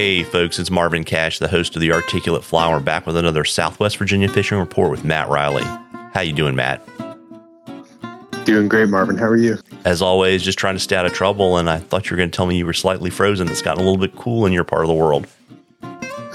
Hey folks, it's Marvin Cash, the host of the Articulate Fly, back with another Southwest Virginia fishing report with Matt Reilly. How you doing, Matt? Doing great, Marvin. How are you? As always, just trying to stay out of trouble, and I thought you were going to tell me you were slightly frozen. It's gotten a little bit cool in your part of the world.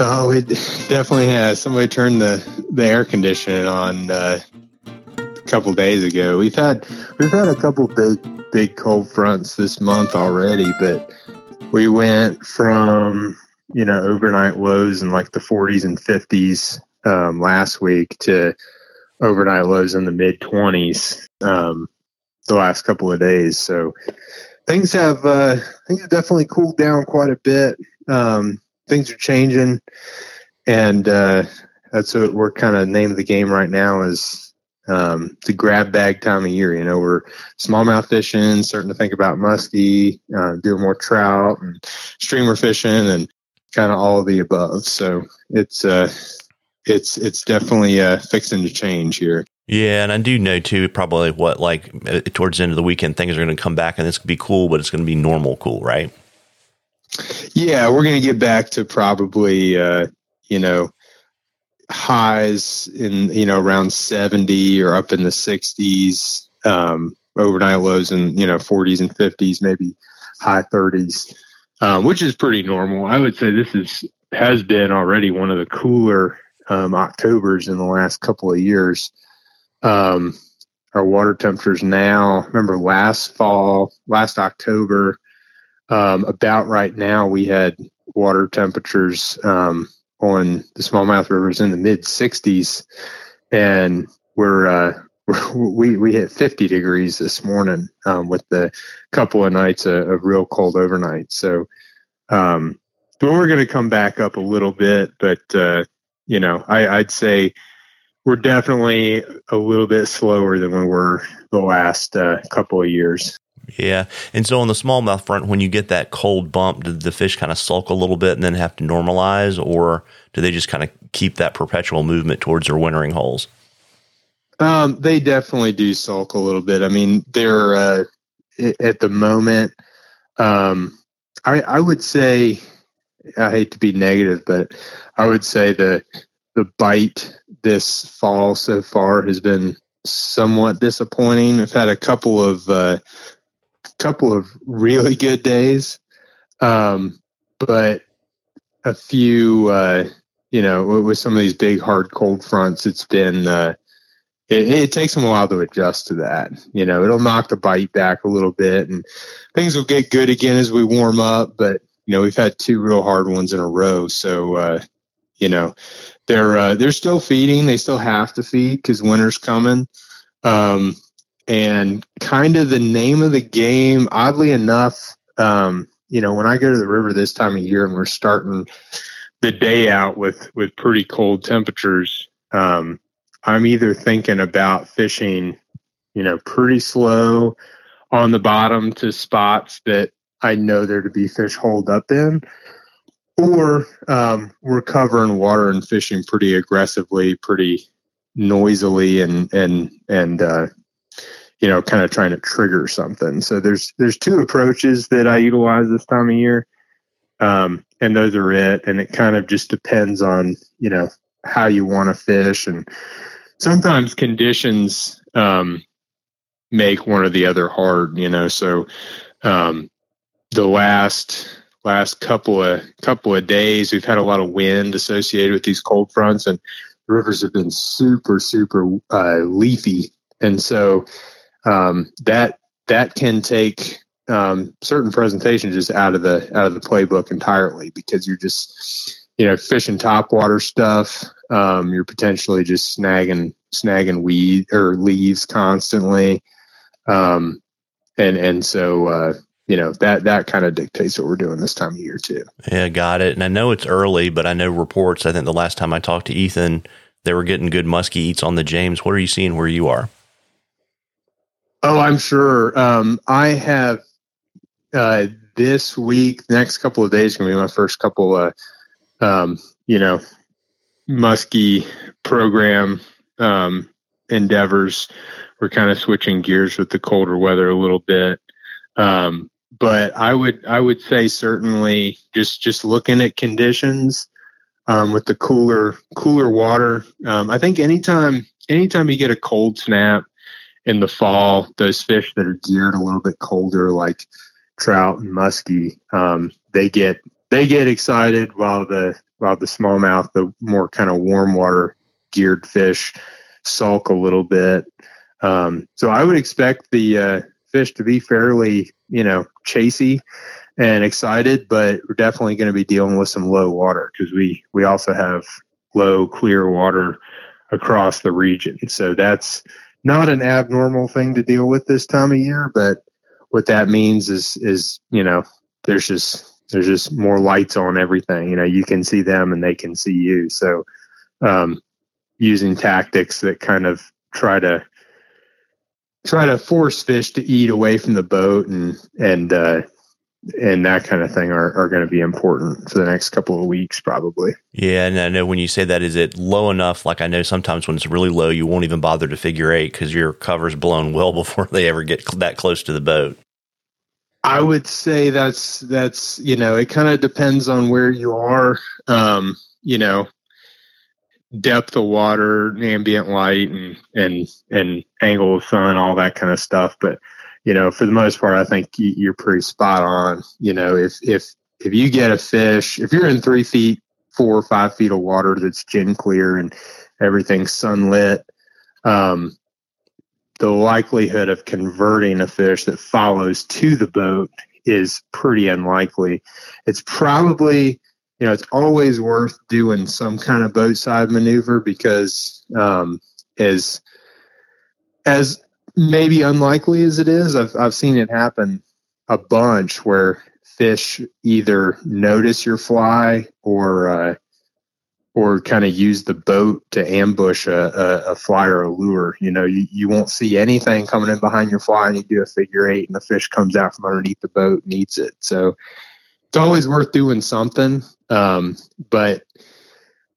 Oh, it definitely has. Somebody turned the, the air conditioning on uh, a couple days ago. We've had we've had a couple big big cold fronts this month already, but we went from you know overnight lows in like the 40s and 50s um, last week to overnight lows in the mid 20s um, the last couple of days. So things have uh, things have definitely cooled down quite a bit. Um, things are changing, and uh, that's what we're kind of name of the game right now is um, the grab bag time of year. You know, we're smallmouth fishing, starting to think about muskie, uh, doing more trout and streamer fishing, and kind of all of the above. So it's uh, it's it's definitely uh, fixing to change here. Yeah, and I do know too. Probably what like uh, towards the end of the weekend, things are going to come back, and it's going to be cool, but it's going to be normal cool, right? Yeah, we're going to get back to probably uh, you know highs in you know around 70 or up in the 60s um, overnight lows in you know 40s and 50s maybe high 30s um, which is pretty normal. I would say this is has been already one of the cooler um, octobers in the last couple of years. Um, our water temperatures now remember last fall last october um, about right now we had water temperatures um, on the smallmouth rivers in the mid 60s, and we're uh, we we hit 50 degrees this morning um, with the couple of nights of, of real cold overnight. So, um, but we're going to come back up a little bit, but uh, you know, I, I'd say we're definitely a little bit slower than we were the last uh, couple of years. Yeah. And so on the smallmouth front, when you get that cold bump, do the fish kind of sulk a little bit and then have to normalize, or do they just kind of keep that perpetual movement towards their wintering holes? Um, they definitely do sulk a little bit. I mean, they're uh, at the moment. Um, I, I would say, I hate to be negative, but I would say the the bite this fall so far has been somewhat disappointing. I've had a couple of uh, couple of really good days, um, but a few, uh, you know, with some of these big hard cold fronts, it's been uh, it, it, takes them a while to adjust to that. You know, it'll knock the bite back a little bit, and things will get good again as we warm up. But you know, we've had two real hard ones in a row, so uh, you know, they're uh, they're still feeding. They still have to feed because winter's coming. Um, and kind of the name of the game, oddly enough, um, you know, when I go to the river this time of year and we're starting the day out with with pretty cold temperatures, um, I'm either thinking about fishing, you know, pretty slow on the bottom to spots that I know there to be fish holed up in, or um, we're covering water and fishing pretty aggressively, pretty noisily, and and and uh, you know, kind of trying to trigger something. So there's there's two approaches that I utilize this time of year, um, and those are it. And it kind of just depends on you know how you want to fish, and sometimes conditions um, make one or the other hard. You know, so um, the last last couple of couple of days we've had a lot of wind associated with these cold fronts, and the rivers have been super super uh, leafy, and so um, that that can take um, certain presentations just out of the out of the playbook entirely because you're just you know fishing topwater stuff. Um, you're potentially just snagging snagging weed or leaves constantly, um, and and so uh, you know that that kind of dictates what we're doing this time of year too. Yeah, got it. And I know it's early, but I know reports. I think the last time I talked to Ethan, they were getting good muskie eats on the James. What are you seeing where you are? Oh, I'm sure. Um, I have uh, this week, next couple of days, going to be my first couple of, um, you know, musky program um, endeavors. We're kind of switching gears with the colder weather a little bit. Um, but I would I would say certainly just just looking at conditions um, with the cooler cooler water. Um, I think anytime anytime you get a cold snap in the fall, those fish that are geared a little bit colder, like trout and muskie, um, they get they get excited while the while the smallmouth, the more kind of warm water geared fish, sulk a little bit. Um, so I would expect the uh, fish to be fairly, you know, chasey and excited, but we're definitely going to be dealing with some low water because we we also have low clear water across the region. So that's not an abnormal thing to deal with this time of year, but what that means is is you know there's just there's just more lights on everything. You know, you can see them and they can see you. So um, using tactics that kind of try to try to force fish to eat away from the boat and and uh, and that kind of thing are, are going to be important for the next couple of weeks probably yeah and i know when you say that is it low enough like i know sometimes when it's really low you won't even bother to figure eight because your cover's blown well before they ever get that close to the boat i would say that's that's you know it kind of depends on where you are um you know depth of water ambient light and and and angle of sun all that kind of stuff but you know, for the most part, I think you're pretty spot on. You know, if if if you get a fish, if you're in three feet, four or five feet of water that's gin clear and everything's sunlit, um, the likelihood of converting a fish that follows to the boat is pretty unlikely. It's probably, you know, it's always worth doing some kind of boat side maneuver because um, as as maybe unlikely as it is, I've I've seen it happen a bunch where fish either notice your fly or uh, or kind of use the boat to ambush a, a, a, fly or a lure. You know, you, you won't see anything coming in behind your fly and you do a figure eight and the fish comes out from underneath the boat and eats it. So it's always worth doing something. Um, but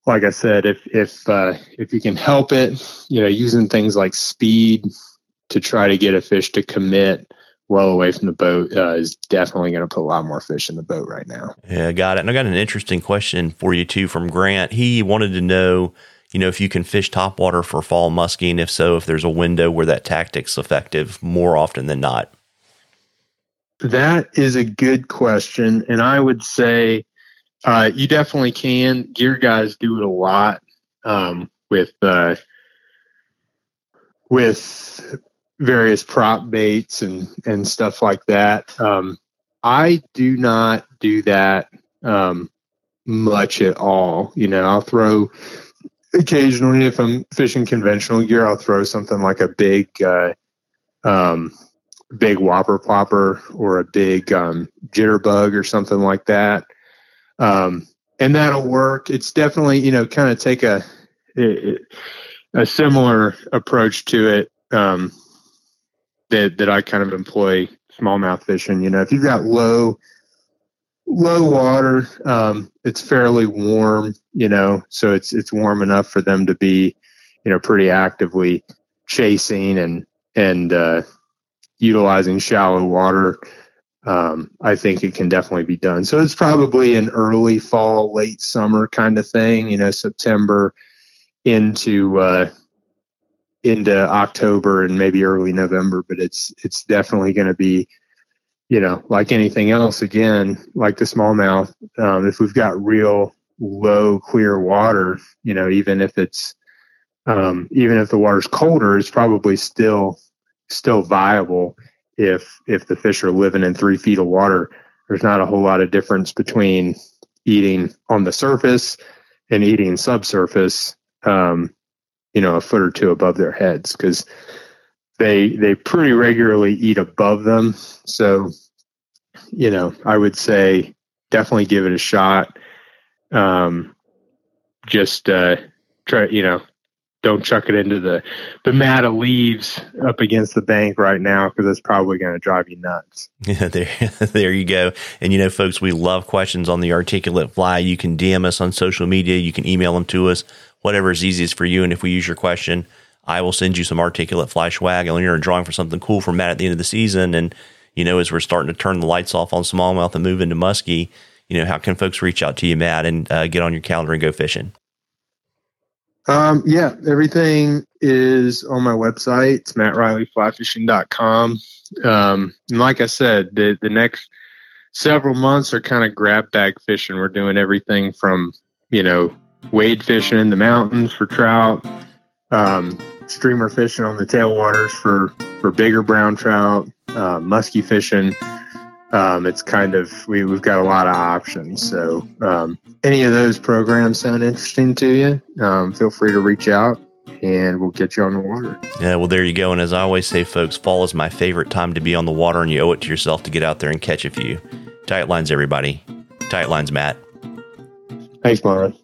like I said, if if uh, if you can help it, you know, using things like speed, to try to get a fish to commit well away from the boat uh, is definitely going to put a lot more fish in the boat right now. Yeah, got it. And I got an interesting question for you too from Grant. He wanted to know, you know, if you can fish topwater for fall muskie, and if so, if there's a window where that tactic's effective more often than not. That is a good question, and I would say uh, you definitely can. Gear guys do it a lot um, with uh, with various prop baits and and stuff like that. Um, I do not do that um, much at all. You know, I'll throw occasionally if I'm fishing conventional gear, I'll throw something like a big, uh, um, big whopper plopper or a big um, jitterbug or something like that. Um, and that'll work. It's definitely you know kind of take a a similar approach to it. Um, that that I kind of employ smallmouth fishing. You know, if you've got low low water, um, it's fairly warm. You know, so it's it's warm enough for them to be, you know, pretty actively chasing and and uh, utilizing shallow water. Um, I think it can definitely be done. So it's probably an early fall, late summer kind of thing. You know, September into uh, into October and maybe early November, but it's it's definitely going to be, you know, like anything else. Again, like the smallmouth, um, if we've got real low clear water, you know, even if it's um, even if the water's colder, it's probably still still viable if if the fish are living in three feet of water. There's not a whole lot of difference between eating on the surface and eating subsurface. Um, you know a foot or two above their heads because they they pretty regularly eat above them. So you know I would say definitely give it a shot. Um, just uh, try you know don't chuck it into the the mat of leaves up against the bank right now because it's probably going to drive you nuts. Yeah, there, there you go. And you know, folks, we love questions on the articulate fly. You can DM us on social media. You can email them to us whatever is easiest for you. And if we use your question, I will send you some articulate fly swag. I'll enter a drawing for something cool for Matt at the end of the season. And you know, as we're starting to turn the lights off on smallmouth and move into muskie, you know, how can folks reach out to you, Matt, and uh, get on your calendar and go fishing? Um, yeah, everything is on my website. It's mattreillyflyfishing.com. Um, and like I said, the, the next several months are kind of grab bag fishing. We're doing everything from, you know, wade fishing in the mountains for trout, um, streamer fishing on the tailwaters for, for bigger brown trout, uh, musky fishing. Um, it's kind of we, we've got a lot of options. So um, any of those programs sound interesting to you, um, feel free to reach out and we'll get you on the water. Yeah, well, there you go. And as I always say, folks, fall is my favorite time to be on the water, and you owe it to yourself to get out there and catch a few. Tight lines, everybody. Tight lines, Matt. Thanks, Marvin.